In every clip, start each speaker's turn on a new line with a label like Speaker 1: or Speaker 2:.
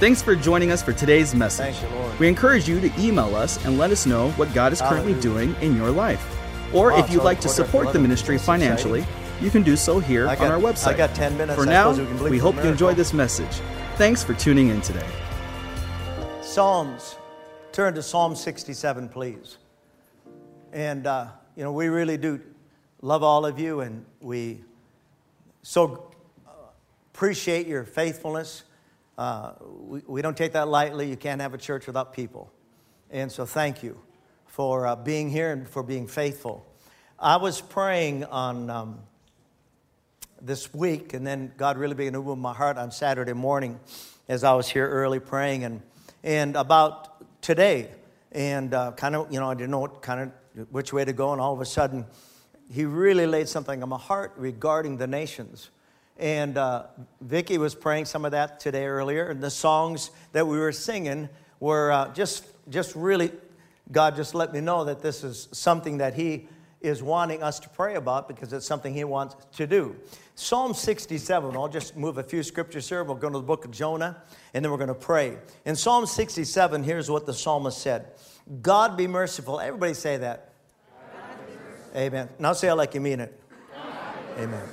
Speaker 1: Thanks for joining us for today's message.
Speaker 2: Thank you, Lord.
Speaker 1: We encourage you to email us and let us know what God is currently doing in your life. Or if you'd like to support the ministry financially, you can do so here
Speaker 2: I
Speaker 1: on our website.
Speaker 2: I got 10 minutes.
Speaker 1: For now,
Speaker 2: we can
Speaker 1: we hope you enjoyed this message. Thanks for tuning in today.
Speaker 2: Psalms. Turn to Psalm 67, please. And, uh, you know, we really do love all of you, and we so uh, appreciate your faithfulness. Uh, we, we don't take that lightly. You can't have a church without people. And so, thank you for uh, being here and for being faithful. I was praying on um, this week, and then God really began to move my heart on Saturday morning as I was here early praying, and, and about today, and uh, kind of, you know, I didn't know what kind of which way to go, and all of a sudden, He really laid something on my heart regarding the nations. And uh, Vicki was praying some of that today earlier, and the songs that we were singing were uh, just, just really, God just let me know that this is something that He is wanting us to pray about because it's something He wants to do. Psalm 67, I'll just move a few scriptures here. We'll go to the book of Jonah, and then we're going to pray. In Psalm 67, here's what the psalmist said God be merciful. Everybody say that. Amen. Now say it like you mean it. Amen.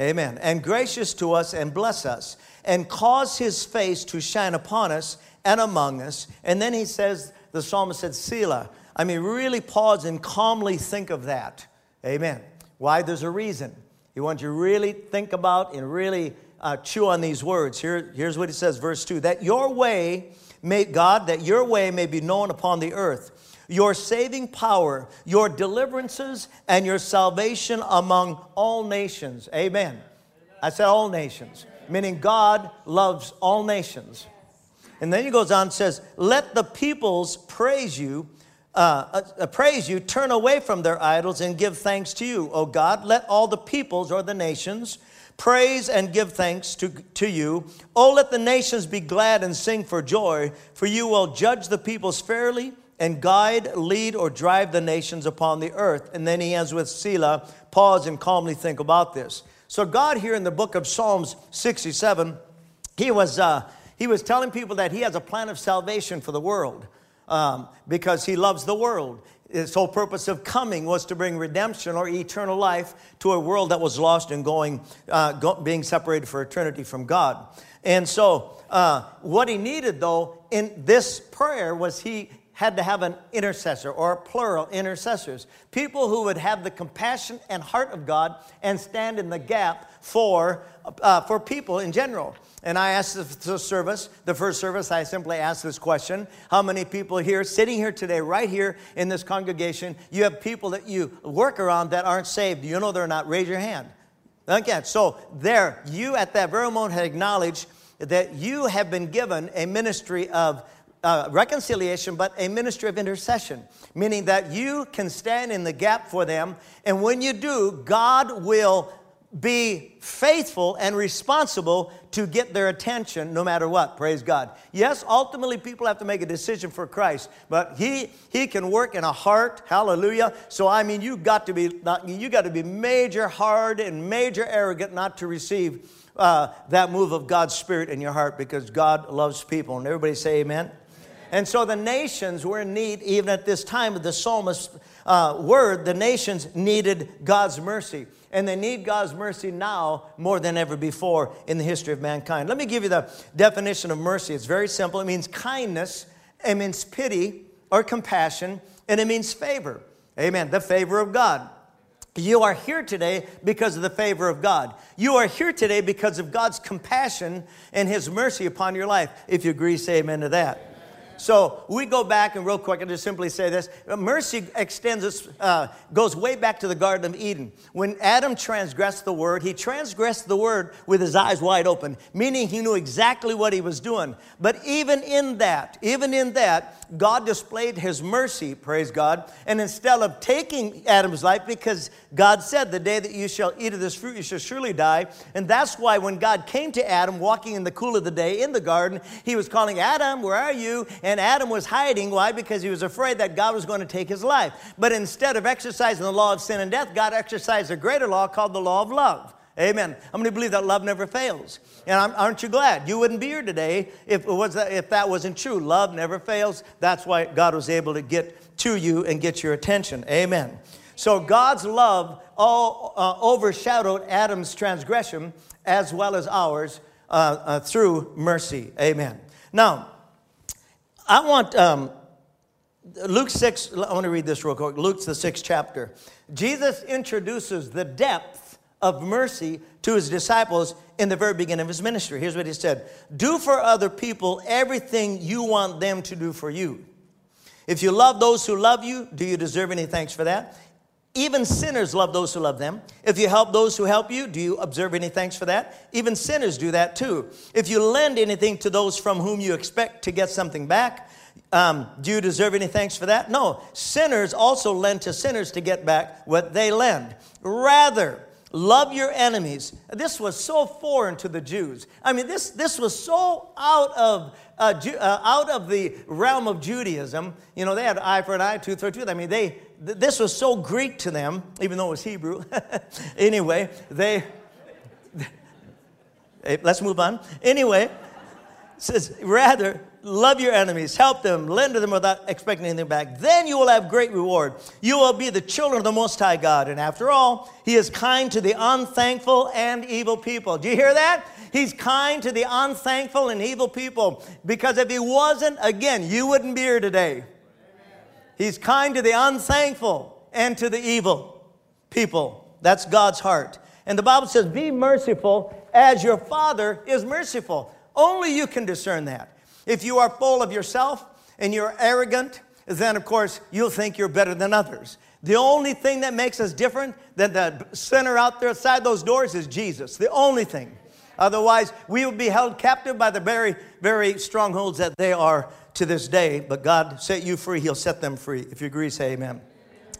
Speaker 2: Amen. And gracious to us and bless us and cause his face to shine upon us and among us. And then he says, the psalmist said, Selah. I mean, really pause and calmly think of that. Amen. Why? There's a reason. He wants you to really think about and really uh, chew on these words. Here, here's what he says, verse 2 that your way may, God, that your way may be known upon the earth your saving power, your deliverances, and your salvation among all nations. Amen. I said all nations, meaning God loves all nations. And then he goes on and says, Let the peoples praise you. Uh, uh, praise you, turn away from their idols and give thanks to you, O God. Let all the peoples or the nations praise and give thanks to, to you. Oh, let the nations be glad and sing for joy, for you will judge the peoples fairly and guide, lead, or drive the nations upon the earth. And then he ends with Selah. Pause and calmly think about this. So, God, here in the book of Psalms 67, he was, uh, he was telling people that he has a plan of salvation for the world um, because he loves the world. His whole purpose of coming was to bring redemption or eternal life to a world that was lost and going, uh, go, being separated for eternity from God. And so, uh, what he needed, though, in this prayer was he had to have an intercessor or plural intercessors. People who would have the compassion and heart of God and stand in the gap for, uh, for people in general. And I asked the service, the first service, I simply asked this question How many people here, sitting here today, right here in this congregation, you have people that you work around that aren't saved? You know they're not. Raise your hand. Okay, so there, you at that very moment had acknowledged that you have been given a ministry of uh, reconciliation, but a ministry of intercession, meaning that you can stand in the gap for them. And when you do, God will be faithful and responsible to get their attention no matter what. Praise God. Yes, ultimately people have to make a decision for Christ, but he he can work in a heart. Hallelujah. So I mean you got to be not, you got to be major hard and major arrogant not to receive uh, that move of God's spirit in your heart because God loves people. And everybody say amen. And so the nations were in need, even at this time of the psalmist's uh, word, the nations needed God's mercy. And they need God's mercy now more than ever before in the history of mankind. Let me give you the definition of mercy. It's very simple it means kindness, it means pity or compassion, and it means favor. Amen. The favor of God. You are here today because of the favor of God. You are here today because of God's compassion and His mercy upon your life. If you agree, say amen to that. So we go back and real quick and just simply say this: mercy extends uh, goes way back to the Garden of Eden. When Adam transgressed the word, he transgressed the word with his eyes wide open, meaning he knew exactly what he was doing. But even in that, even in that, God displayed his mercy. Praise God! And instead of taking Adam's life, because God said, "The day that you shall eat of this fruit, you shall surely die," and that's why when God came to Adam, walking in the cool of the day in the garden, He was calling Adam, "Where are you?" And Adam was hiding. Why? Because he was afraid that God was going to take his life. But instead of exercising the law of sin and death, God exercised a greater law called the law of love. Amen. How many believe that love never fails? And aren't you glad? You wouldn't be here today if, was, if that wasn't true. Love never fails. That's why God was able to get to you and get your attention. Amen. So God's love all uh, overshadowed Adam's transgression as well as ours uh, uh, through mercy. Amen. Now, I want um, Luke 6, I want to read this real quick. Luke's the sixth chapter. Jesus introduces the depth of mercy to his disciples in the very beginning of his ministry. Here's what he said Do for other people everything you want them to do for you. If you love those who love you, do you deserve any thanks for that? Even sinners love those who love them. If you help those who help you, do you observe any thanks for that? Even sinners do that too. If you lend anything to those from whom you expect to get something back, um, do you deserve any thanks for that? No. Sinners also lend to sinners to get back what they lend. Rather, love your enemies. This was so foreign to the Jews. I mean, this, this was so out of, uh, Ju- uh, out of the realm of Judaism. You know, they had eye for an eye, tooth for a tooth. I mean, they, th- this was so Greek to them, even though it was Hebrew. anyway, they, let's move on. Anyway, says, rather, love your enemies, help them, lend to them without expecting anything back. Then you will have great reward. You will be the children of the Most High God. And after all, He is kind to the unthankful and evil people. Do you hear that? He's kind to the unthankful and evil people. Because if He wasn't, again, you wouldn't be here today. He's kind to the unthankful and to the evil people. That's God's heart. And the Bible says, Be merciful as your Father is merciful. Only you can discern that. If you are full of yourself and you're arrogant, then of course you'll think you're better than others. The only thing that makes us different than the sinner out there outside those doors is Jesus. The only thing. Otherwise, we will be held captive by the very, very strongholds that they are to this day. But God set you free, He'll set them free. If you agree, say amen.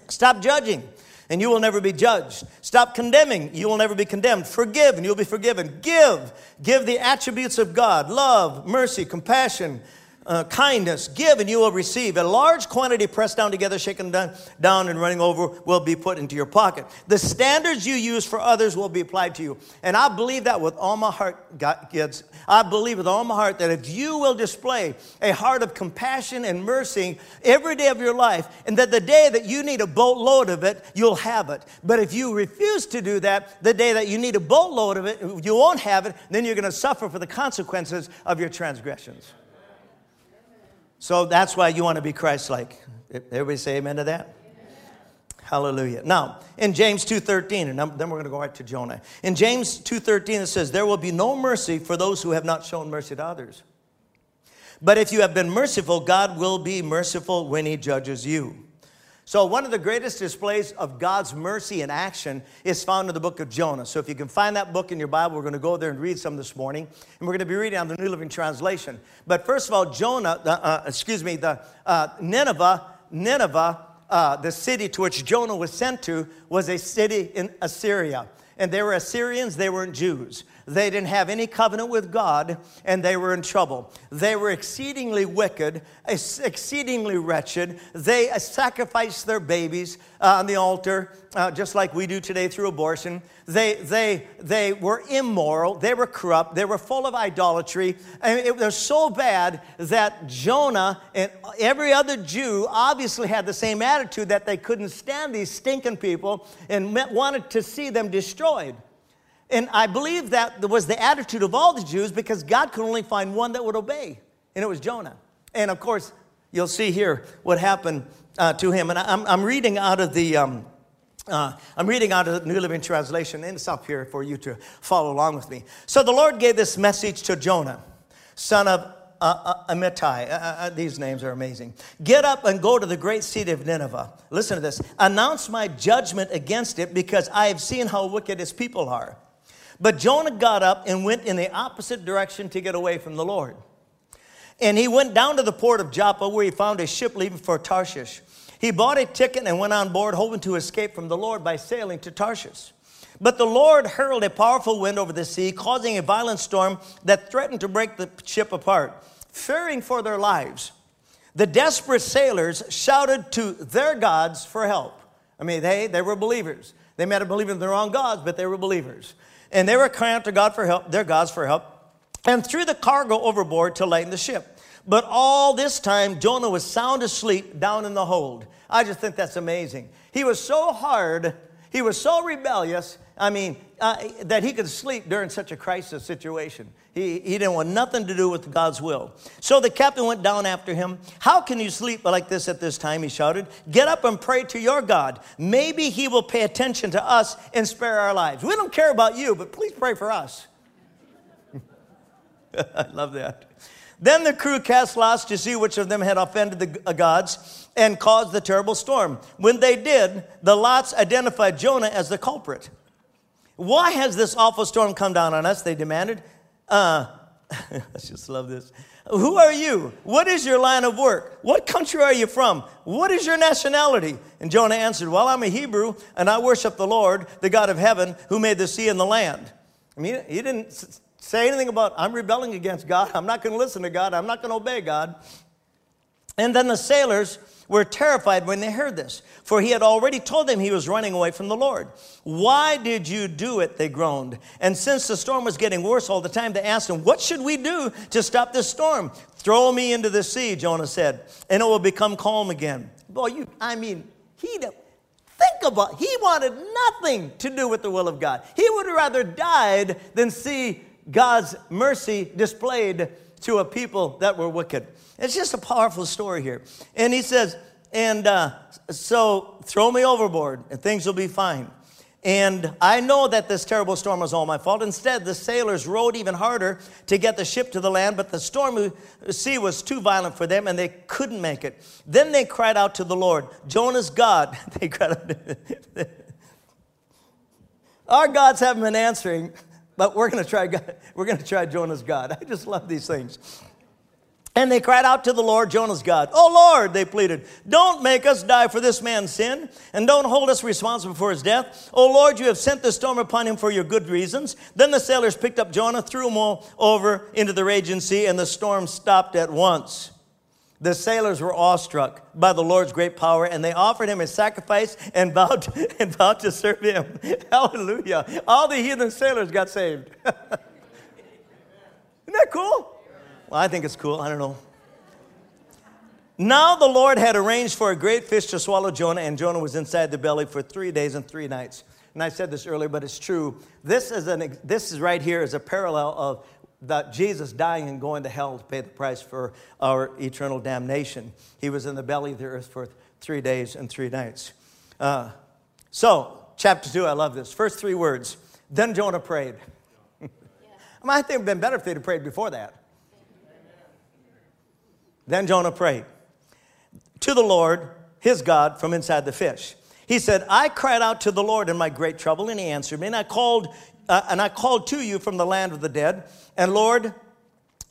Speaker 2: Stop judging and you will never be judged. Stop condemning, you will never be condemned. Forgive, and you'll be forgiven. Give, give the attributes of God love, mercy, compassion, uh, kindness. Give and you will receive. A large quantity pressed down together, shaken down, down, and running over will be put into your pocket. The standards you use for others will be applied to you. And I believe that with all my heart, kids. I believe with all my heart that if you will display a heart of compassion and mercy every day of your life, and that the day that you need a boatload of it, you'll have it. But if you refuse to do that, the day that you need a boatload of it, you won't have it, then you're going to suffer for the consequences of your transgressions. So that's why you want to be Christ like. Everybody say amen to that? Hallelujah. Now, in James 2:13, and then we're going to go right to Jonah. In James 2:13 it says, "There will be no mercy for those who have not shown mercy to others. But if you have been merciful, God will be merciful when he judges you." So, one of the greatest displays of God's mercy in action is found in the book of Jonah. So, if you can find that book in your Bible, we're going to go there and read some this morning. And we're going to be reading on the New Living Translation. But first of all, Jonah, uh, uh, excuse me, the uh, Nineveh, Nineveh, uh, the city to which Jonah was sent to, was a city in Assyria. And they were Assyrians, they weren't Jews. They didn't have any covenant with God, and they were in trouble. They were exceedingly wicked, exceedingly wretched. They sacrificed their babies uh, on the altar, uh, just like we do today through abortion. They, they, they were immoral, they were corrupt, they were full of idolatry. And it was so bad that Jonah and every other Jew obviously had the same attitude that they couldn't stand these stinking people and wanted to see them destroyed. And I believe that was the attitude of all the Jews because God could only find one that would obey, and it was Jonah. And of course, you'll see here what happened uh, to him. And I'm, I'm reading out of the. Um, uh, I'm reading out of the New Living Translation, and it's up here for you to follow along with me. So the Lord gave this message to Jonah, son of uh, uh, Amittai. Uh, uh, uh, these names are amazing. Get up and go to the great city of Nineveh. Listen to this. Announce my judgment against it because I have seen how wicked its people are. But Jonah got up and went in the opposite direction to get away from the Lord. And he went down to the port of Joppa where he found a ship leaving for Tarshish. He bought a ticket and went on board, hoping to escape from the Lord by sailing to Tarshish. But the Lord hurled a powerful wind over the sea, causing a violent storm that threatened to break the ship apart. Fearing for their lives, the desperate sailors shouted to their gods for help. I mean, they, they were believers. They might have believed in the wrong gods, but they were believers. And they were crying out to God for help, their gods for help, and threw the cargo overboard to lighten the ship. But all this time, Jonah was sound asleep down in the hold. I just think that's amazing. He was so hard, he was so rebellious, I mean, uh, that he could sleep during such a crisis situation. He, he didn't want nothing to do with God's will. So the captain went down after him. How can you sleep like this at this time? He shouted. Get up and pray to your God. Maybe he will pay attention to us and spare our lives. We don't care about you, but please pray for us. I love that. Then the crew cast lots to see which of them had offended the uh, gods and caused the terrible storm. When they did, the lots identified Jonah as the culprit. Why has this awful storm come down on us? They demanded. Uh, I just love this. Who are you? What is your line of work? What country are you from? What is your nationality? And Jonah answered, Well, I'm a Hebrew, and I worship the Lord, the God of heaven, who made the sea and the land. I mean, he didn't say anything about, I'm rebelling against God. I'm not going to listen to God. I'm not going to obey God. And then the sailors were terrified when they heard this, for he had already told them he was running away from the Lord. Why did you do it? They groaned. And since the storm was getting worse all the time, they asked him, What should we do to stop this storm? Throw me into the sea, Jonah said, and it will become calm again. Boy, you, I mean, he think about he wanted nothing to do with the will of God. He would rather died than see God's mercy displayed to a people that were wicked. It's just a powerful story here. And he says, and uh, so throw me overboard and things will be fine. And I know that this terrible storm was all my fault. Instead, the sailors rowed even harder to get the ship to the land, but the stormy sea was too violent for them and they couldn't make it. Then they cried out to the Lord, Jonah's God. They cried out. Our gods haven't been answering, but we're going to try we're going to try Jonah's God. I just love these things. And they cried out to the Lord, Jonah's God. Oh Lord, they pleaded, don't make us die for this man's sin, and don't hold us responsible for his death. Oh Lord, you have sent the storm upon him for your good reasons. Then the sailors picked up Jonah, threw him all over into the raging sea, and the storm stopped at once. The sailors were awestruck by the Lord's great power, and they offered him a sacrifice and vowed to, and vowed to serve him. Hallelujah. All the heathen sailors got saved. Isn't that cool? Well, I think it's cool. I don't know. Now the Lord had arranged for a great fish to swallow Jonah, and Jonah was inside the belly for three days and three nights. And I said this earlier, but it's true. This is, an, this is right here is a parallel of that Jesus dying and going to hell to pay the price for our eternal damnation. He was in the belly of the earth for three days and three nights. Uh, so, chapter two, I love this. First three words. Then Jonah prayed. I, think it would have been better if they'd have prayed before that. Then Jonah prayed to the Lord, his God, from inside the fish. He said, I cried out to the Lord in my great trouble, and he answered me, and I called, uh, and I called to you from the land of the dead, and Lord,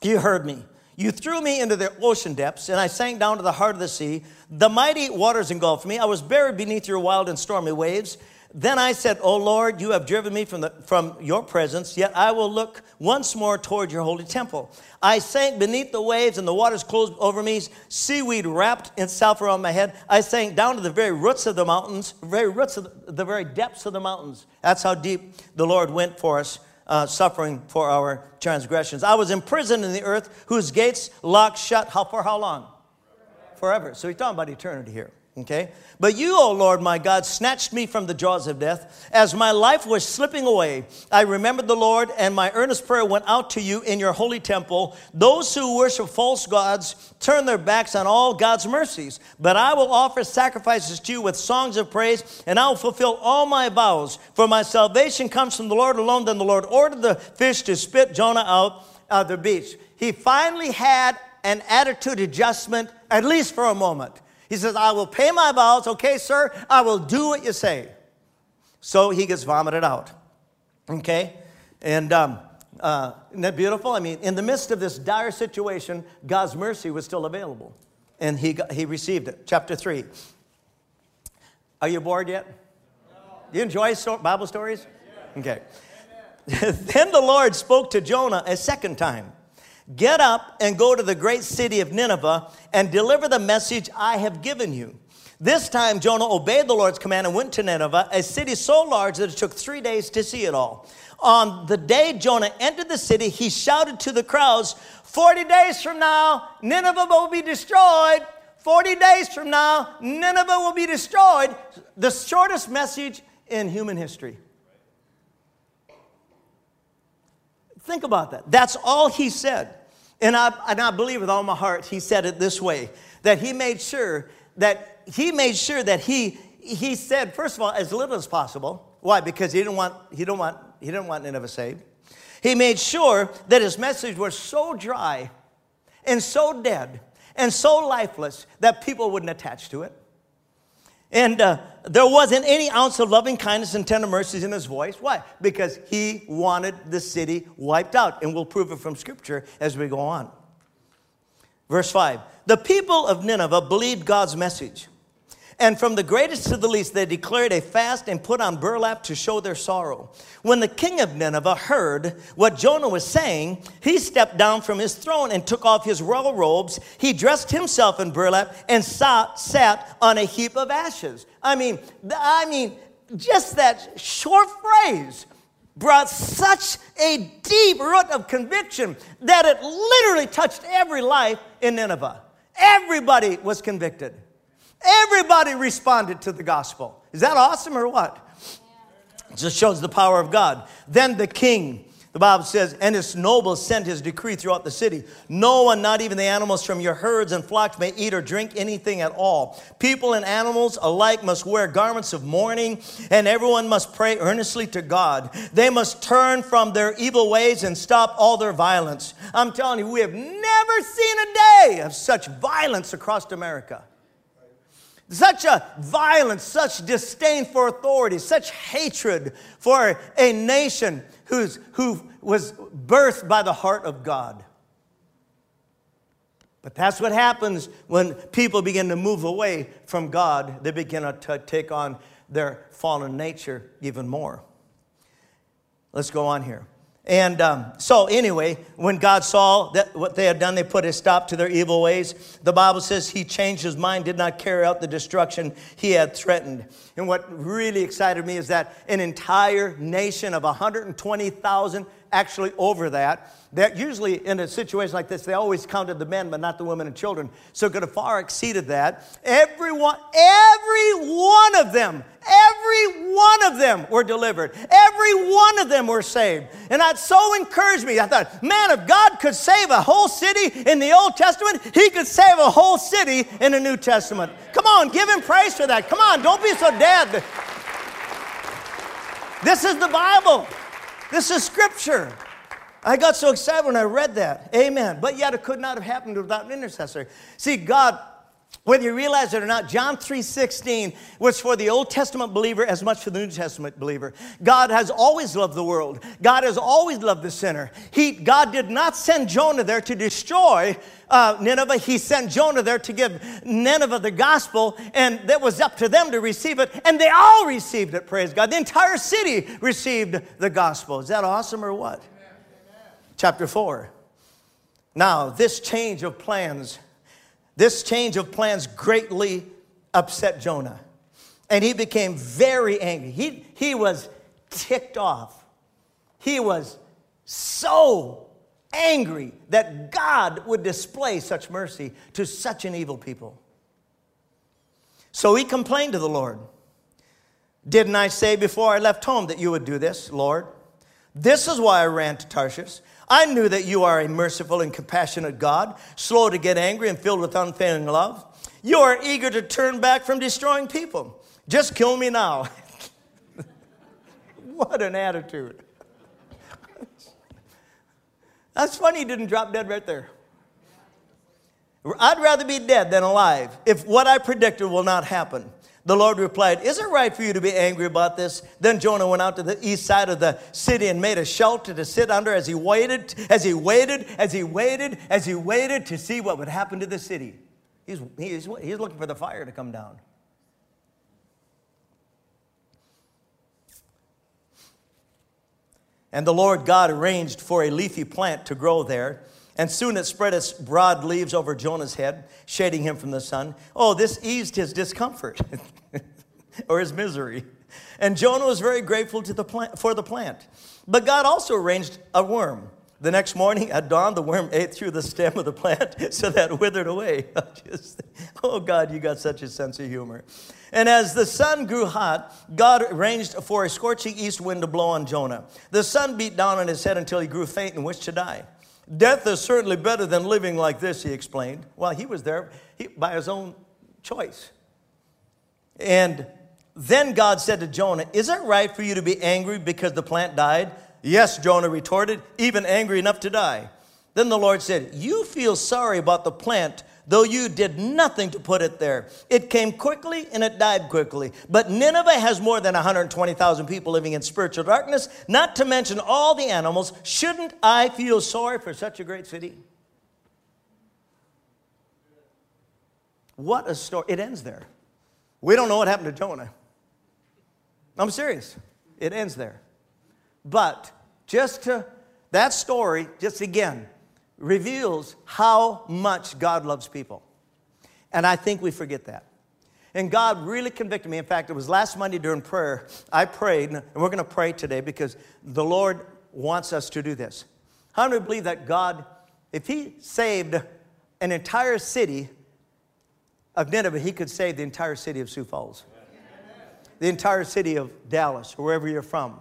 Speaker 2: you heard me. You threw me into the ocean depths, and I sank down to the heart of the sea. The mighty waters engulfed me. I was buried beneath your wild and stormy waves. Then I said, O Lord, you have driven me from, the, from your presence, yet I will look once more toward your holy temple. I sank beneath the waves, and the waters closed over me. Seaweed wrapped itself around my head. I sank down to the very roots of the mountains, very roots of the, the very depths of the mountains. That's how deep the Lord went for us. Uh, suffering for our transgressions. I was imprisoned in the earth, whose gates locked shut. How for how long? Forever. So he's talking about eternity here. Okay? But you, O Lord my God, snatched me from the jaws of death. As my life was slipping away, I remembered the Lord, and my earnest prayer went out to you in your holy temple. Those who worship false gods turn their backs on all God's mercies. But I will offer sacrifices to you with songs of praise, and I will fulfill all my vows. For my salvation comes from the Lord alone. Then the Lord ordered the fish to spit Jonah out of the beach. He finally had an attitude adjustment, at least for a moment. He says, I will pay my vows. Okay, sir, I will do what you say. So he gets vomited out. Okay? And um, uh, isn't that beautiful? I mean, in the midst of this dire situation, God's mercy was still available. And he, got, he received it. Chapter 3. Are you bored yet? Do you enjoy Bible stories? Okay. then the Lord spoke to Jonah a second time. Get up and go to the great city of Nineveh and deliver the message I have given you. This time Jonah obeyed the Lord's command and went to Nineveh, a city so large that it took three days to see it all. On the day Jonah entered the city, he shouted to the crowds, 40 days from now, Nineveh will be destroyed. 40 days from now, Nineveh will be destroyed. The shortest message in human history. Think about that. That's all he said. And I, and I believe with all my heart, he said it this way that he made sure that he made sure that he, he said, first of all, as little as possible. Why? Because he didn't want, he didn't want, he didn't want Nineveh saved. He made sure that his message was so dry and so dead and so lifeless that people wouldn't attach to it. And uh, there wasn't any ounce of loving kindness and tender mercies in his voice. Why? Because he wanted the city wiped out. And we'll prove it from scripture as we go on. Verse 5 The people of Nineveh believed God's message. And from the greatest to the least, they declared a fast and put on burlap to show their sorrow. When the king of Nineveh heard what Jonah was saying, he stepped down from his throne and took off his royal robes. He dressed himself in burlap and sat, sat on a heap of ashes. I mean, I mean, just that short phrase brought such a deep root of conviction that it literally touched every life in Nineveh. Everybody was convicted. Everybody responded to the gospel. Is that awesome or what? It just shows the power of God. Then the king, the Bible says, and his nobles sent his decree throughout the city. No one, not even the animals from your herds and flocks, may eat or drink anything at all. People and animals alike must wear garments of mourning, and everyone must pray earnestly to God. They must turn from their evil ways and stop all their violence. I'm telling you, we have never seen a day of such violence across America. Such a violence, such disdain for authority, such hatred for a nation who's, who was birthed by the heart of God. But that's what happens when people begin to move away from God. They begin to take on their fallen nature even more. Let's go on here. And um, so, anyway, when God saw that what they had done, they put a stop to their evil ways. The Bible says he changed his mind, did not carry out the destruction he had threatened. And what really excited me is that an entire nation of 120,000 actually over that. That usually in a situation like this, they always counted the men, but not the women and children. So it could have far exceeded that. Everyone, every one of them, every one of them were delivered. Every one of them were saved. And that so encouraged me. I thought, man, if God could save a whole city in the Old Testament, He could save a whole city in the New Testament. Come on, give Him praise for that. Come on, don't be so dead. This is the Bible. This is scripture. I got so excited when I read that. Amen. But yet it could not have happened without an intercessor. See, God, whether you realize it or not, John 3:16 was for the Old Testament believer as much for the New Testament believer. God has always loved the world. God has always loved the sinner. He, God did not send Jonah there to destroy uh, Nineveh, he sent Jonah there to give Nineveh the gospel, and that was up to them to receive it, and they all received it, praise God. The entire city received the gospel. Is that awesome or what? Amen. Chapter 4. Now, this change of plans, this change of plans greatly upset Jonah. And he became very angry. He, he was ticked off. He was so angry that God would display such mercy to such an evil people. So he complained to the Lord. Didn't I say before I left home that you would do this, Lord? This is why I ran to Tarshish. I knew that you are a merciful and compassionate God, slow to get angry and filled with unfailing love. You are eager to turn back from destroying people. Just kill me now. what an attitude. That's funny he didn't drop dead right there. I'd rather be dead than alive if what I predicted will not happen. The Lord replied, Is it right for you to be angry about this? Then Jonah went out to the east side of the city and made a shelter to sit under as he waited, as he waited, as he waited, as he waited to see what would happen to the city. He's, he's, he's looking for the fire to come down. And the Lord God arranged for a leafy plant to grow there, And soon it spread its broad leaves over Jonah's head, shading him from the sun. Oh, this eased his discomfort or his misery. And Jonah was very grateful to the plant, for the plant. But God also arranged a worm. The next morning at dawn, the worm ate through the stem of the plant so that it withered away. Just, oh, God, you got such a sense of humor. And as the sun grew hot, God arranged for a scorching east wind to blow on Jonah. The sun beat down on his head until he grew faint and wished to die. Death is certainly better than living like this, he explained. Well, he was there he, by his own choice. And then God said to Jonah, Is it right for you to be angry because the plant died? Yes, Jonah retorted, even angry enough to die. Then the Lord said, You feel sorry about the plant, though you did nothing to put it there. It came quickly and it died quickly. But Nineveh has more than 120,000 people living in spiritual darkness, not to mention all the animals. Shouldn't I feel sorry for such a great city? What a story. It ends there. We don't know what happened to Jonah. I'm serious. It ends there. But just to, that story, just again, reveals how much God loves people. And I think we forget that. And God really convicted me. In fact, it was last Monday during prayer, I prayed, and we're going to pray today because the Lord wants us to do this. How many believe that God, if He saved an entire city of Nineveh, He could save the entire city of Sioux Falls? the entire city of Dallas, wherever you're from,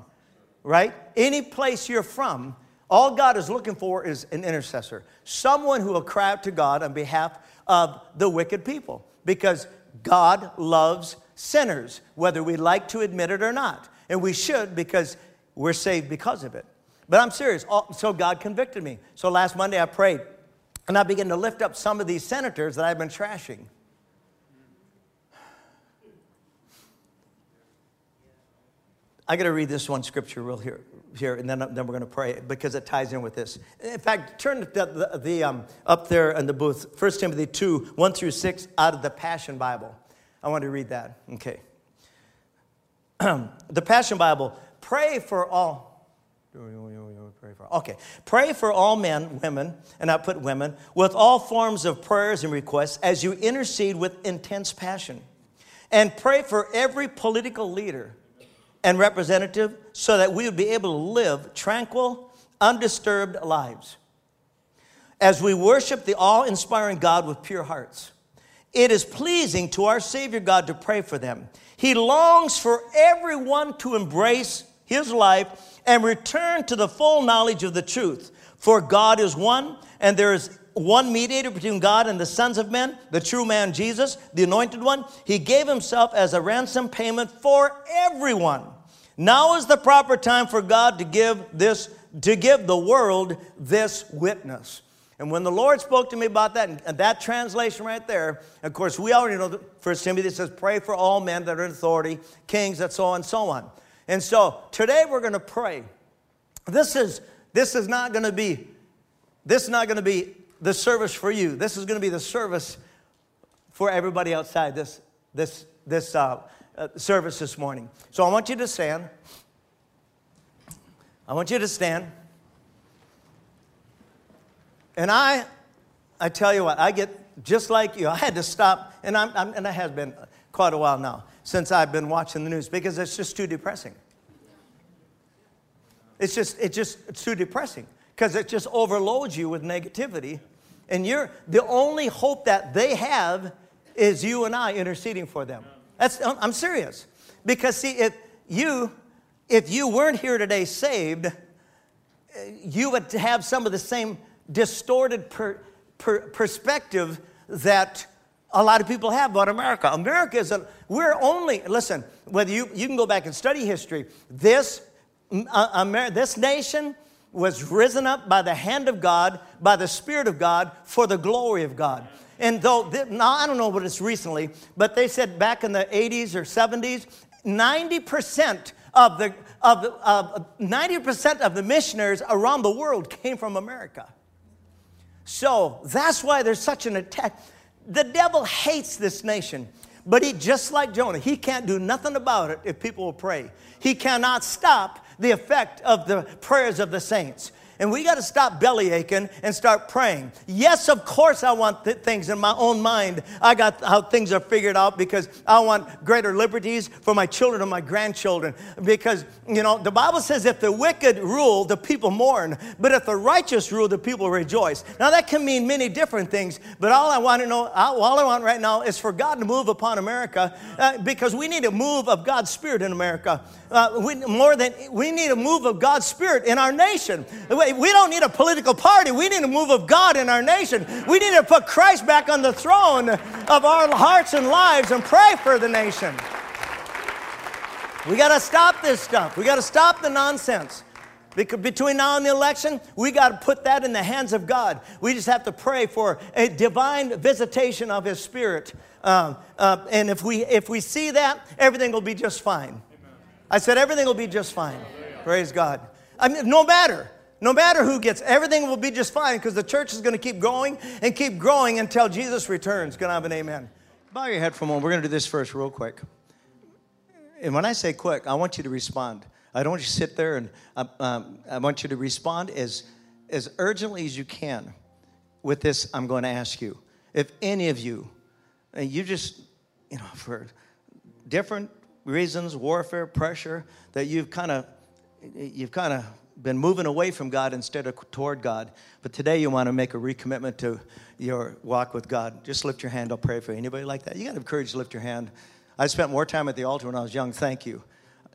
Speaker 2: right? Any place you're from, all God is looking for is an intercessor, someone who will cry out to God on behalf of the wicked people, because God loves sinners, whether we like to admit it or not. And we should because we're saved because of it. But I'm serious. So God convicted me. So last Monday I prayed and I began to lift up some of these senators that I've been trashing. I got to read this one scripture real here, here and then, then we're going to pray because it ties in with this. In fact, turn the, the, the um, up there in the booth, 1 Timothy 2, 1 through 6, out of the Passion Bible. I want to read that. Okay. the Passion Bible, pray for all. Pray for, okay. Pray for all men, women, and I put women, with all forms of prayers and requests as you intercede with intense passion. And pray for every political leader and representative so that we would be able to live tranquil, undisturbed lives. As we worship the all inspiring God with pure hearts, it is pleasing to our Savior God to pray for them. He longs for everyone to embrace his life and return to the full knowledge of the truth. For God is one, and there is one mediator between God and the sons of men, the true man Jesus, the anointed one. He gave himself as a ransom payment for everyone. Now is the proper time for God to give this to give the world this witness. And when the Lord spoke to me about that, and that translation right there, of course, we already know First Timothy says, pray for all men that are in authority, kings, and so on and so on. And so today we're going to pray. This is this is not going to be this is not going to be the service for you. This is going to be the service for everybody outside this, this, this uh, uh, service this morning. So I want you to stand. I want you to stand. And I, I tell you what, I get just like you. I had to stop, and, I'm, I'm, and it has been quite a while now since I've been watching the news because it's just too depressing. It's just, it's just it's too depressing because it just overloads you with negativity and you're, the only hope that they have is you and I interceding for them. That's, I'm serious. Because see, if you, if you weren't here today saved, you would have some of the same distorted per, per, perspective that a lot of people have about America. America is a, we're only, listen, whether you, you can go back and study history, this, uh, Amer, this nation was risen up by the hand of God, by the Spirit of God, for the glory of God. And though, now I don't know what it's recently, but they said back in the 80s or 70s, 90% of the, of, uh, 90% of the missionaries around the world came from America. So that's why there's such an attack. The devil hates this nation. But he, just like Jonah, he can't do nothing about it if people will pray. He cannot stop the effect of the prayers of the saints. And we got to stop belly aching and start praying. Yes, of course, I want th- things in my own mind. I got how things are figured out because I want greater liberties for my children and my grandchildren. Because, you know, the Bible says if the wicked rule, the people mourn. But if the righteous rule, the people rejoice. Now, that can mean many different things. But all I want to know, all I want right now is for God to move upon America uh, because we need a move of God's Spirit in America. Uh, we, more than we need a move of God's Spirit in our nation. We don't need a political party. We need a move of God in our nation. We need to put Christ back on the throne of our hearts and lives and pray for the nation. We got to stop this stuff. We got to stop the nonsense. Between now and the election, we got to put that in the hands of God. We just have to pray for a divine visitation of His Spirit. Um, uh, and if we, if we see that, everything will be just fine. I said, everything will be just fine. Praise God. I mean, no matter. No matter who gets, everything will be just fine because the church is going to keep going and keep growing until Jesus returns. Can I have an amen? Bow your head for a moment. We're going to do this first, real quick. And when I say quick, I want you to respond. I don't want you to sit there and uh, um, I want you to respond as, as urgently as you can with this. I'm going to ask you if any of you, and you just, you know, for different reasons, warfare, pressure, that you've kind of, you've kind of been moving away from God instead of toward God. But today you want to make a recommitment to your walk with God. Just lift your hand. I'll pray for you. Anybody like that? You got to have courage to lift your hand. I spent more time at the altar when I was young. Thank you.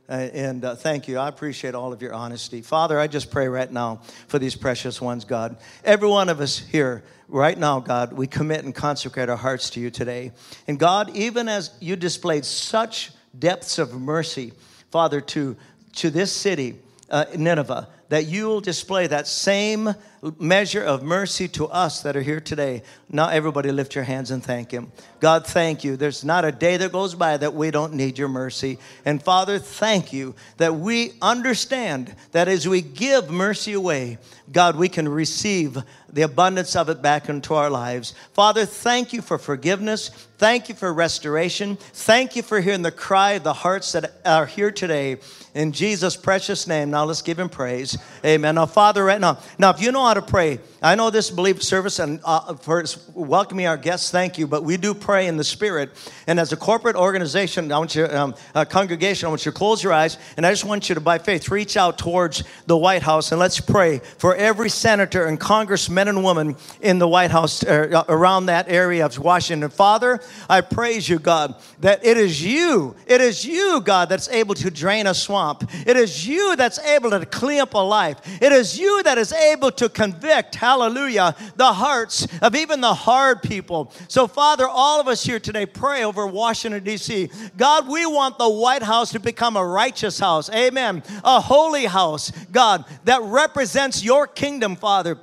Speaker 2: Uh, and uh, thank you. I appreciate all of your honesty. Father, I just pray right now for these precious ones, God. Every one of us here, right now, God, we commit and consecrate our hearts to you today. And God, even as you displayed such depths of mercy, Father, to, to this city, uh, Nineveh, that you'll display that same measure of mercy to us that are here today. Now, everybody lift your hands and thank Him. God, thank you. There's not a day that goes by that we don't need your mercy. And Father, thank you that we understand that as we give mercy away, God, we can receive the abundance of it back into our lives. Father, thank you for forgiveness. Thank you for restoration. Thank you for hearing the cry of the hearts that are here today. In Jesus' precious name. Now let's give him praise. Amen. Now, Father, right now, now if you know how to pray, I know this belief service and uh, for welcoming our guests, thank you, but we do pray in the Spirit. And as a corporate organization, I want you, um, congregation, I want you to close your eyes and I just want you to, by faith, reach out towards the White House and let's pray for every senator and congressman and woman in the White House uh, around that area of Washington. Father, I praise you, God, that it is you, it is you, God, that's able to drain a swamp. It is you that's able to clean up a life. It is you that is able to convict, hallelujah, the hearts of even the hard people. So, Father, all of us here today pray over Washington, D.C. God, we want the White House to become a righteous house. Amen. A holy house, God, that represents your kingdom, Father.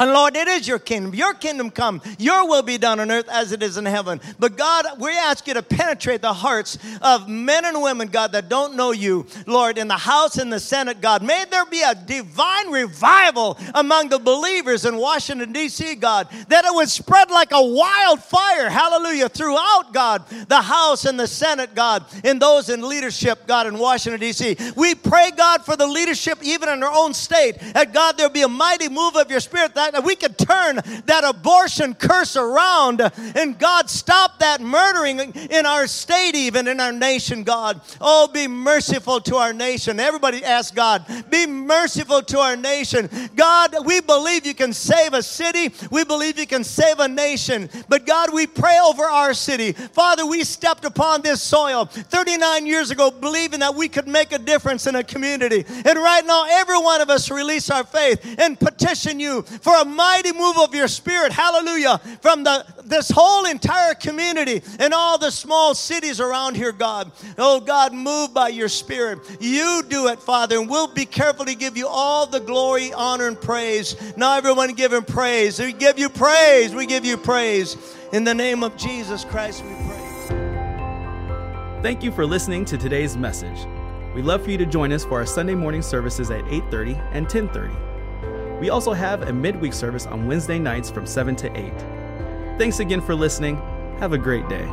Speaker 2: And Lord, it is your kingdom. Your kingdom come. Your will be done on earth as it is in heaven. But God, we ask you to penetrate the hearts of men and women, God, that don't know you, Lord, in the House and the Senate, God. May there be a divine revival among the believers in Washington, D.C., God, that it would spread like a wildfire, hallelujah, throughout, God, the House and the Senate, God, and those in leadership, God, in Washington, D.C. We pray, God, for the leadership even in our own state, that God, there be a mighty move of your spirit that that we could turn that abortion curse around and God stop that murdering in our state, even in our nation, God. Oh, be merciful to our nation. Everybody ask God, be merciful to our nation. God, we believe you can save a city, we believe you can save a nation. But God, we pray over our city. Father, we stepped upon this soil 39 years ago, believing that we could make a difference in a community. And right now, every one of us release our faith and petition you a mighty move of your spirit, hallelujah, from the, this whole entire community and all the small cities around here, God. Oh, God, move by your spirit. You do it, Father, and we'll be careful to give you all the glory, honor, and praise. Now, everyone give him praise. We give you praise. We give you praise. In the name of Jesus Christ, we pray.
Speaker 1: Thank you for listening to today's message. We'd love for you to join us for our Sunday morning services at 8:30 and 10:30. We also have a midweek service on Wednesday nights from 7 to 8. Thanks again for listening. Have a great day.